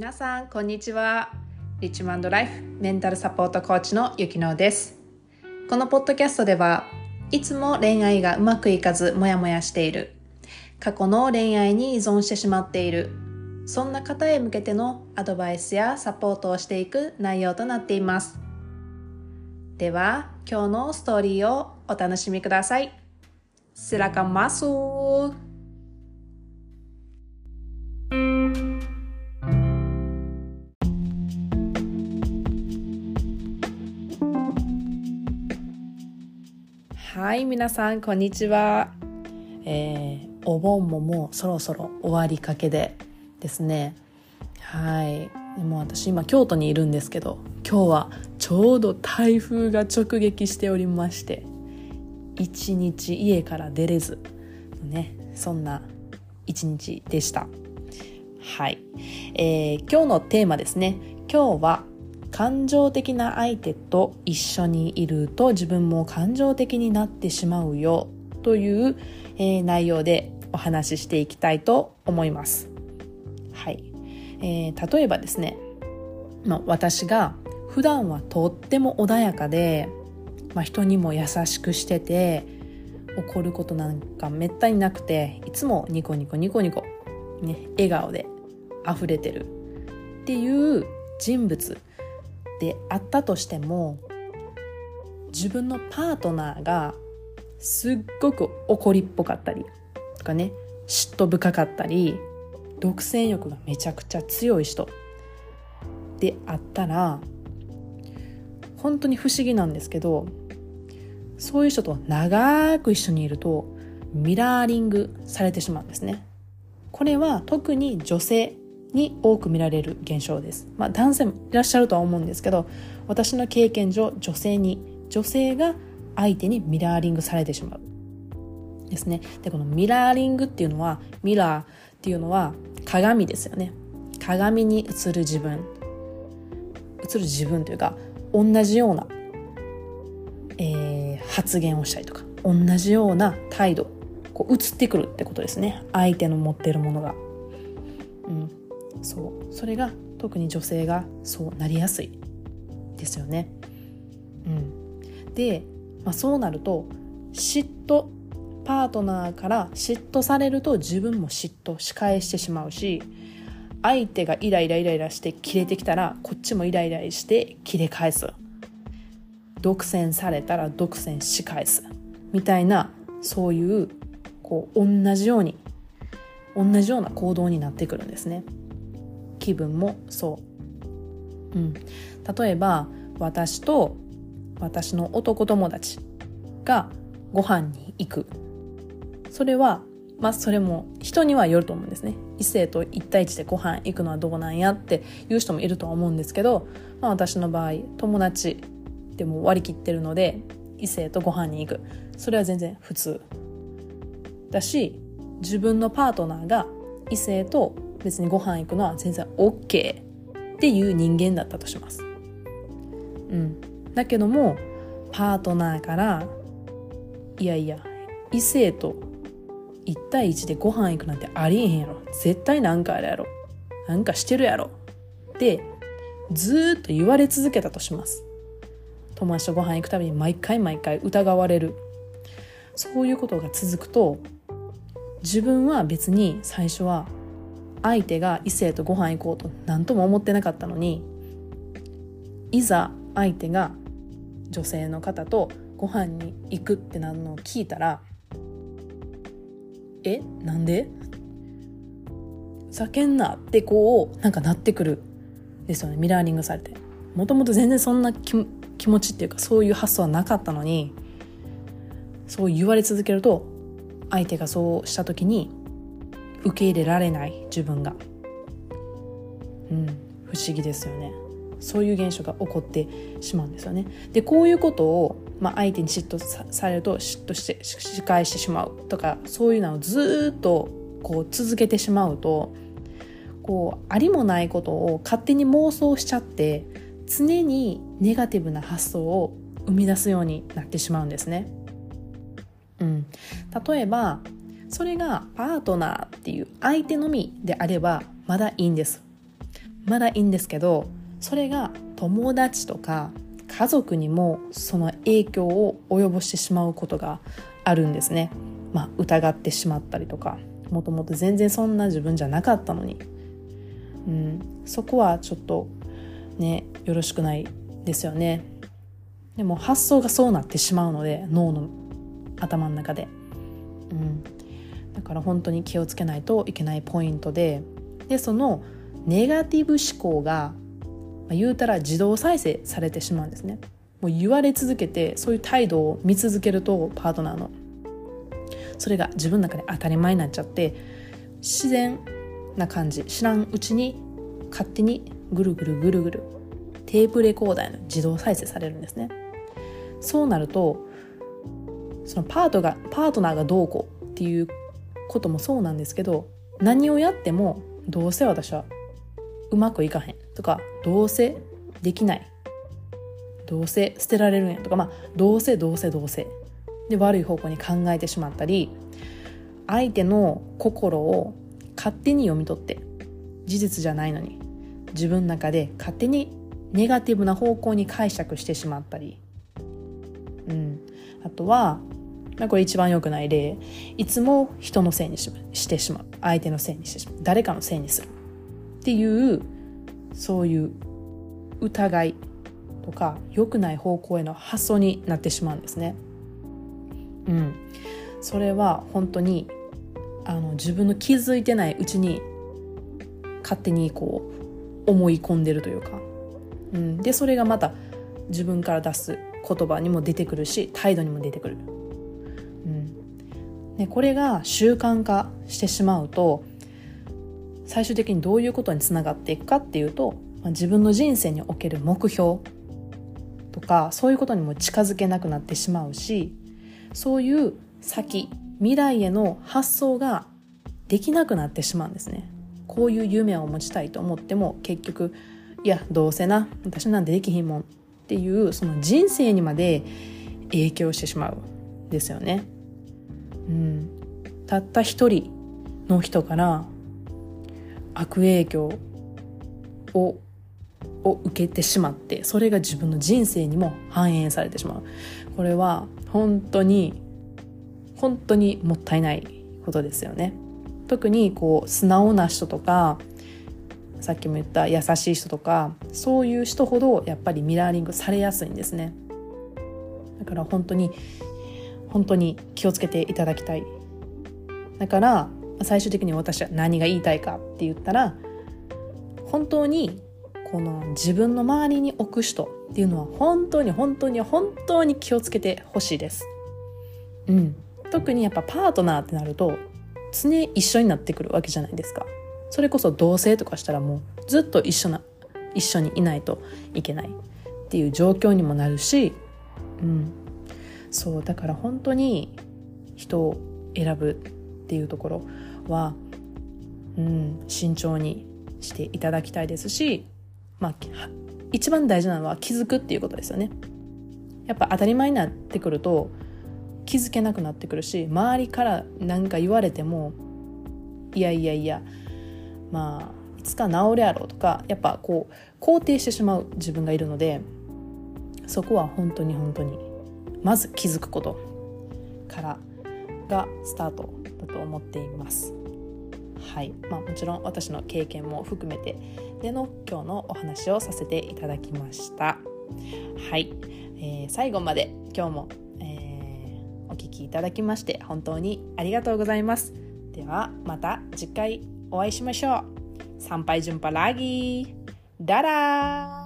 皆さんこんにちは。リッチマンドライフメンタルサポートコーチのゆきのです。このポッドキャストではいつも恋愛がうまくいかずモヤモヤしている。過去の恋愛に依存してしまっている。そんな方へ向けてのアドバイスやサポートをしていく内容となっています。では今日のストーリーをお楽しみください。Silakan masuk. Hai 皆さんこんにちは、えー、お盆ももうそろそろ終わりかけでですね。はい。でも私今京都にいるんですけど今日はちょうど台風が直撃しておりまして一日家から出れずねそんな一日でした。はい、えー、今日のテーマですね。今日は感情的な相手と一緒にいると自分も感情的になってしまうよという、えー、内容でお話ししていきたいと思います。はい、えー、例えばですね、まあ、私が普段はとっても穏やかでまあ、人にも優しくしてて怒ることなんかめったになくていつもニコニコニコニコ、ね、笑顔で溢れてるっていう人物であったとしても自分のパートナーがすっごく怒りっぽかったりとかね嫉妬深かったり独占欲がめちゃくちゃ強い人であったら本当に不思議なんですけどそういう人と長く一緒にいるとミラーリングされてしまうんですね。これは特に女性に多く見られる現象です、まあ、男性もいらっしゃるとは思うんですけど私の経験上女性に女性が相手にミラーリングされてしまうですね。でこのミラーリングっていうのはミラーっていうのは鏡ですよね。鏡に映る自分。映る自分というか同じようなえー、発言をしたりとか同じような態度こう移ってくるってことですね。相手の持ってるものが。うん、そう。それが特に女性がそうなりやすいですよね。うん、で、まあ、そうなると嫉妬パートナーから嫉妬されると自分も嫉妬し返してしまうし相手がイライライライラしてキレてきたらこっちもイライラしてキレ返す。独占されたら独占し返す。みたいなそういうこう同じように同じような行動になってくるんですね。気分もそう。うん。例えば私と私の男友達がご飯に行く。それはまあそれも人にはよると思うんですね。異性と1対1でご飯行くのはどうなんやっていう人もいるとは思うんですけど、まあ、私の場合友達でも割り切ってるので異性とご飯に行く。それは全然普通。だし自分のパートナーが異性と別にご飯行くのは全然 OK っていう人間だったとします。うん、だけどもパートナーからいやいや異性と1対1でご飯行くなんてありえへんやろ。絶対なんかあるやろ。なんかしてるやろ。ってずっと言われ続けたとします。友達とご飯行くたびに毎回毎回疑われる。そういうことが続くと自分は別に最初は相手が異性とご飯行こうと何とも思ってなかったのにいざ相手が女性の方とご飯に行くってなるのを聞いたらえなんで？叫んなってこうなんかなってくるですよね。ミラーリングされて。もともと全然そんな気持ちっていうかそういう発想はなかったのにそう言われ続けると相手がそうした時に受け入れられない自分が。うん。不思議ですよね。そういう現象が起こってしまうんですよね。でこういうことを、まあ、相手に嫉妬されると嫉妬して仕返してしまう。とかそういうのをずっとこう続けてしまうとこうありもないことを勝手に妄想しちゃって常にネガティブな発想を生み出すようになってしまうんですね。うん、例えばそれがパートナーっていう相手のみであればまだいいんです。まだいいんですけどそれが友達とか家族にもその影響を及ぼしてしまうことがあるんですね。まあ、疑ってしまったりとかもともと全然そんな自分じゃなかったのに、うん、そこはちょっとねよろしくないですよね。でも発想がそうなってしまうので脳の頭の中で、うん、だから本当に気をつけないといけないポイントででそのネガティブ思考が、まあ、言うたら自動再生されてしまうんですね。もう言われ続けてそういう態度を見続けるとパートナーのそれが自分の中で当たり前になっちゃって自然な感じ知らんうちに勝手にぐるぐるぐるぐるテープレコーダーの自動再生されるんですね。そうなるとそのパートがパートナーがどうこうっていうこともそうなんですけど何をやってもどうせ私はうまくいかへん。とかどうせできない。どうせ捨てられるんや。とかまあどうせどうせどうせ。で悪い方向に考えてしまったり相手の心を勝手に読み取って事実じゃないのに自分の中で勝手にネガティブな方向に解釈してしまったり、うん、あとはこれ一番良くない例。いつも人のせいにししてしまう。相手のせいにしてしまう。誰かのせいにする。っていうそういう疑いとか良くない方向への発想になってしまうんですね。うん、それは本当にあの自分の気づいてないうちに勝手にこう思い込んでるというか、うん、でそれがまた自分から出す言葉にも出てくるし態度にも出てくる。でこれが習慣化してしまうと最終的にどういうことにつながっていくかっていうと、まあ、自分の人生における目標とかそういうことにも近づけなくなってしまうしそういう先未来への発想ができなくなってしまうんですねこういう夢を持ちたいと思っても結局いやどうせな私なんてできひんもんっていうその人生にまで影響してしまうんですよね。うん、たった一人の人から悪影響をを受けてしまってそれが自分の人生にも反映されてしまう。これは本当に本当にもったいないことですよね。特にこう素直な人とかさっきも言った優しい人とかそういう人ほどやっぱりミラーリングされやすいんですね。だから本当に本当に気をつけていただきたいだから最終的に私は何が言いたいかって言ったら本当にこの自分の周りに置く人っていうのは本当に本当に本当に気をつけてほしいです。うん。特にやっぱパートナーってなると常一緒になってくるわけじゃないですか。それこそ同棲とかしたらもうずっと一緒な一緒にいないといけないっていう状況にもなるし、うん、そうだから本当に人を選ぶっていうところは、うん、慎重にしていただきたいですし、まあ、一番大事なのは気づくっていうことですよね。やっぱ当たり前になってくると気づけなくなってくるし周りから何か言われてもいやいやいやまあいつか治るやろうとかやっぱこう肯定してしまう自分がいるのでそこは本当に本当にまず気づくことからがスタートだと思っています。はいまあ、もちろん私の経験も含めてでの今日のお話をさせていただきました。はい、えー、最後まで今日も、えー、お聴きいただきまして本当にありがとうございます。ではまた次回お会いしましょう。Sampai jumpa lagi. Dadah.